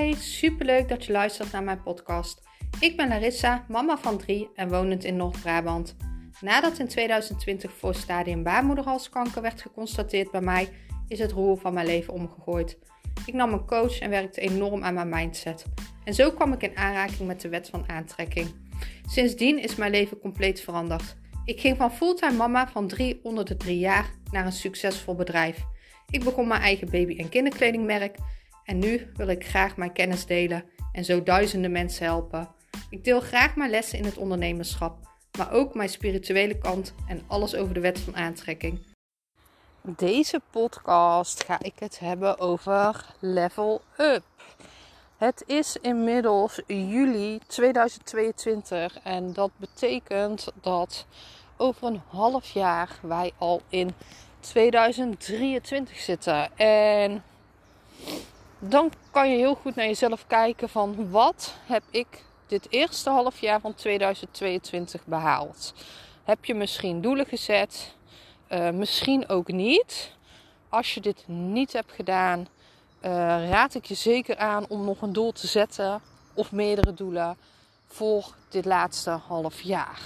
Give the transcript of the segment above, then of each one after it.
Hi, superleuk dat je luistert naar mijn podcast. Ik ben Larissa, mama van drie en wonend in Noord-Brabant. Nadat in 2020 voor stadium baarmoederhalskanker werd geconstateerd bij mij, is het roer van mijn leven omgegooid. Ik nam een coach en werkte enorm aan mijn mindset. En zo kwam ik in aanraking met de wet van aantrekking. Sindsdien is mijn leven compleet veranderd. Ik ging van fulltime mama van drie onder de drie jaar naar een succesvol bedrijf. Ik begon mijn eigen baby- en kinderkledingmerk en nu wil ik graag mijn kennis delen en zo duizenden mensen helpen. Ik deel graag mijn lessen in het ondernemerschap, maar ook mijn spirituele kant en alles over de wet van aantrekking. Deze podcast ga ik het hebben over level up. Het is inmiddels juli 2022 en dat betekent dat over een half jaar wij al in 2023 zitten. En dan kan je heel goed naar jezelf kijken van wat heb ik dit eerste half jaar van 2022 behaald? Heb je misschien doelen gezet? Uh, misschien ook niet. Als je dit niet hebt gedaan, uh, raad ik je zeker aan om nog een doel te zetten of meerdere doelen voor dit laatste half jaar.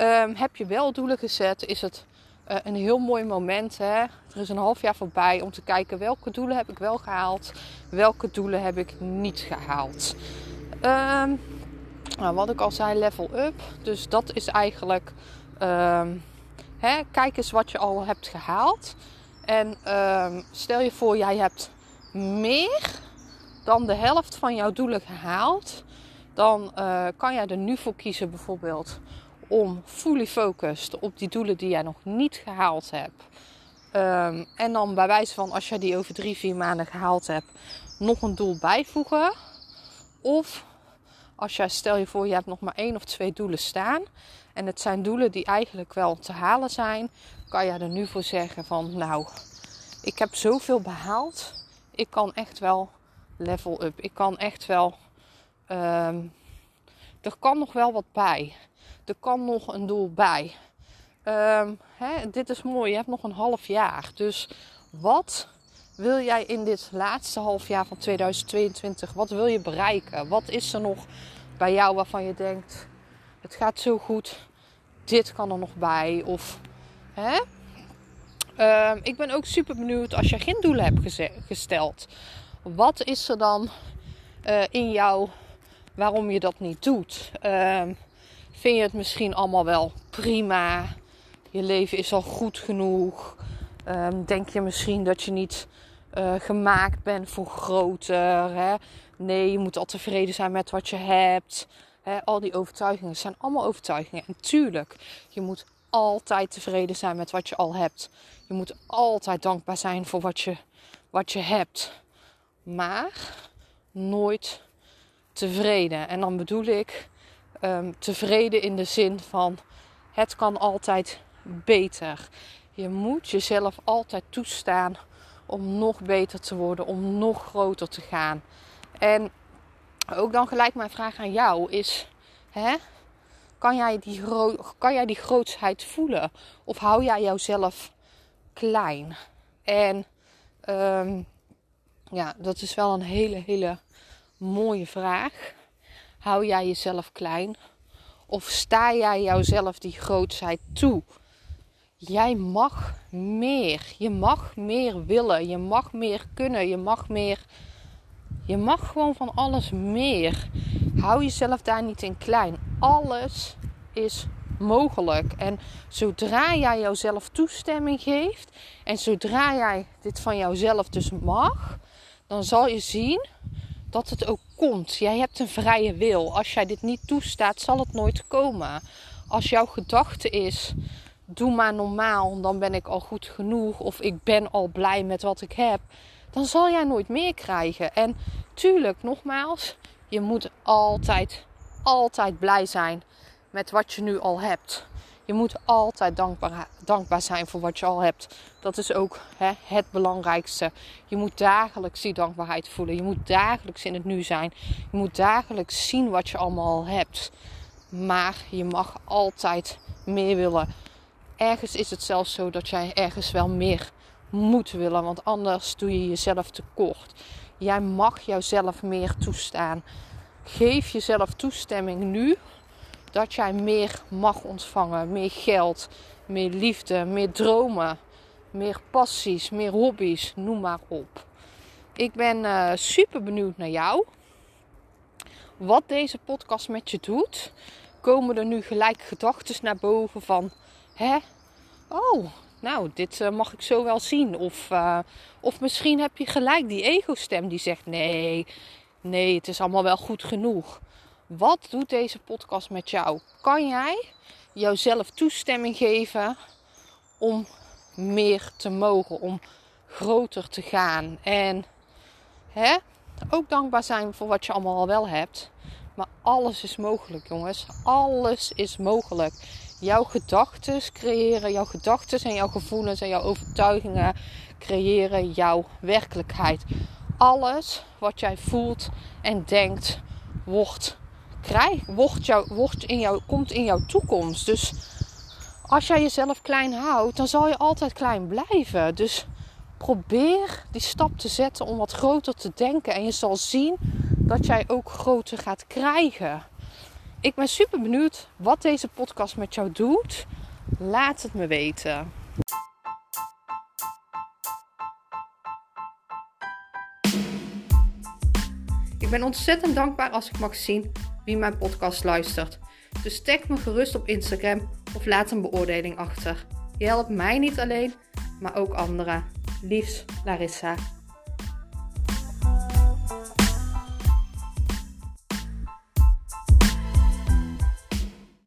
Um, heb je wel doelen gezet, is het uh, een heel mooi moment. Hè? Er is een half jaar voorbij om te kijken welke doelen heb ik wel gehaald, welke doelen heb ik niet gehaald. Um, nou, wat ik al zei, level up. Dus dat is eigenlijk, um, hè, kijk eens wat je al hebt gehaald. En stel je voor, jij hebt meer dan de helft van jouw doelen gehaald. Dan uh, kan jij er nu voor kiezen bijvoorbeeld om fully focused op die doelen die jij nog niet gehaald hebt. Um, en dan bij wijze van als jij die over drie, vier maanden gehaald hebt, nog een doel bijvoegen. Of als jij stel je voor, je hebt nog maar één of twee doelen staan. En het zijn doelen die eigenlijk wel te halen zijn. Kan je er nu voor zeggen van nou, ik heb zoveel behaald. Ik kan echt wel level up. Ik kan echt wel. Um, er kan nog wel wat bij er kan nog een doel bij. Um, hè, dit is mooi, je hebt nog een half jaar. Dus wat wil jij in dit laatste half jaar van 2022, wat wil je bereiken? Wat is er nog bij jou waarvan je denkt, het gaat zo goed, dit kan er nog bij? Of, hè? Um, ik ben ook super benieuwd als je geen doelen hebt gesteld. Wat is er dan uh, in jou waarom je dat niet doet? Um, vind je het misschien allemaal wel prima. Je leven is al goed genoeg. Um, denk je misschien dat je niet uh, gemaakt bent voor groter. Hè? Nee, je moet al tevreden zijn met wat je hebt. Hè? Al die overtuigingen zijn allemaal overtuigingen. En tuurlijk, je moet altijd tevreden zijn met wat je al hebt. Je moet altijd dankbaar zijn voor wat je, wat je hebt. Maar nooit tevreden. En dan bedoel ik um, tevreden in de zin van het kan altijd beter. Je moet jezelf altijd toestaan om nog beter te worden, om nog groter te gaan. En ook dan gelijk mijn vraag aan jou is: hè, kan, jij die kan jij die grootsheid voelen? Of hou jij jouzelf klein? En um, ja, dat is wel een hele, hele mooie vraag. Hou jij jezelf klein? Of sta jij jouzelf die grootheid toe? Jij mag meer. Je mag meer willen. Je mag meer kunnen. Je mag meer. Je mag gewoon van alles meer. Hou jezelf daar niet in klein. Alles is mogelijk. En zodra jij jouzelf toestemming geeft en zodra jij dit van jouzelf dus mag, dan zal je zien dat het ook komt. Jij hebt een vrije wil. Als jij dit niet toestaat, zal het nooit komen. Als jouw gedachte is: doe maar normaal, dan ben ik al goed genoeg. Of ik ben al blij met wat ik heb. Dan zal jij nooit meer krijgen. En tuurlijk, nogmaals, je moet altijd, altijd blij zijn met wat je nu al hebt. Je moet altijd dankbaar, dankbaar zijn voor wat je al hebt. Dat is ook hè, het belangrijkste. Je moet dagelijks die dankbaarheid voelen. Je moet dagelijks in het nu zijn. Je moet dagelijks zien wat je allemaal al hebt. Maar je mag altijd meer willen. Ergens is het zelfs zo dat jij ergens wel meer moet willen. Want anders doe je jezelf tekort. Jij mag jouzelf meer toestaan. Geef jezelf toestemming nu dat jij meer mag ontvangen. Meer geld, meer liefde, meer dromen, meer passies, meer hobby's, noem maar op. Ik ben uh, super benieuwd naar jou. Wat deze podcast met je doet. Komen er nu gelijk gedachten naar boven van... Hè? Oh, nou, dit uh, mag ik zo wel zien. Of, uh, of misschien heb je gelijk die ego-stem die zegt: nee, nee, het is allemaal wel goed genoeg. Wat doet deze podcast met jou? Kan jij jouzelf toestemming geven om meer te mogen, om groter te gaan? En hè, ook dankbaar zijn voor wat je allemaal al wel hebt. Maar alles is mogelijk, jongens. Alles is mogelijk. Jouw gedachten creëren, jouw gedachten en jouw gevoelens en jouw overtuigingen creëren jouw werkelijkheid. Alles wat jij voelt en denkt, wordt, krijg, wordt, jou, wordt in jou, komt in jouw toekomst. Dus als jij jezelf klein houdt, dan zal je altijd klein blijven. Dus probeer die stap te zetten om wat groter te denken. En je zal zien dat jij ook groter gaat krijgen. Ik ben super benieuwd wat deze podcast met jou doet. Laat het me weten. Ik ben ontzettend dankbaar als ik mag zien wie mijn podcast luistert. Dus tag me gerust op Instagram of laat een beoordeling achter. Je helpt mij niet alleen, maar ook anderen. Liefs, Larissa.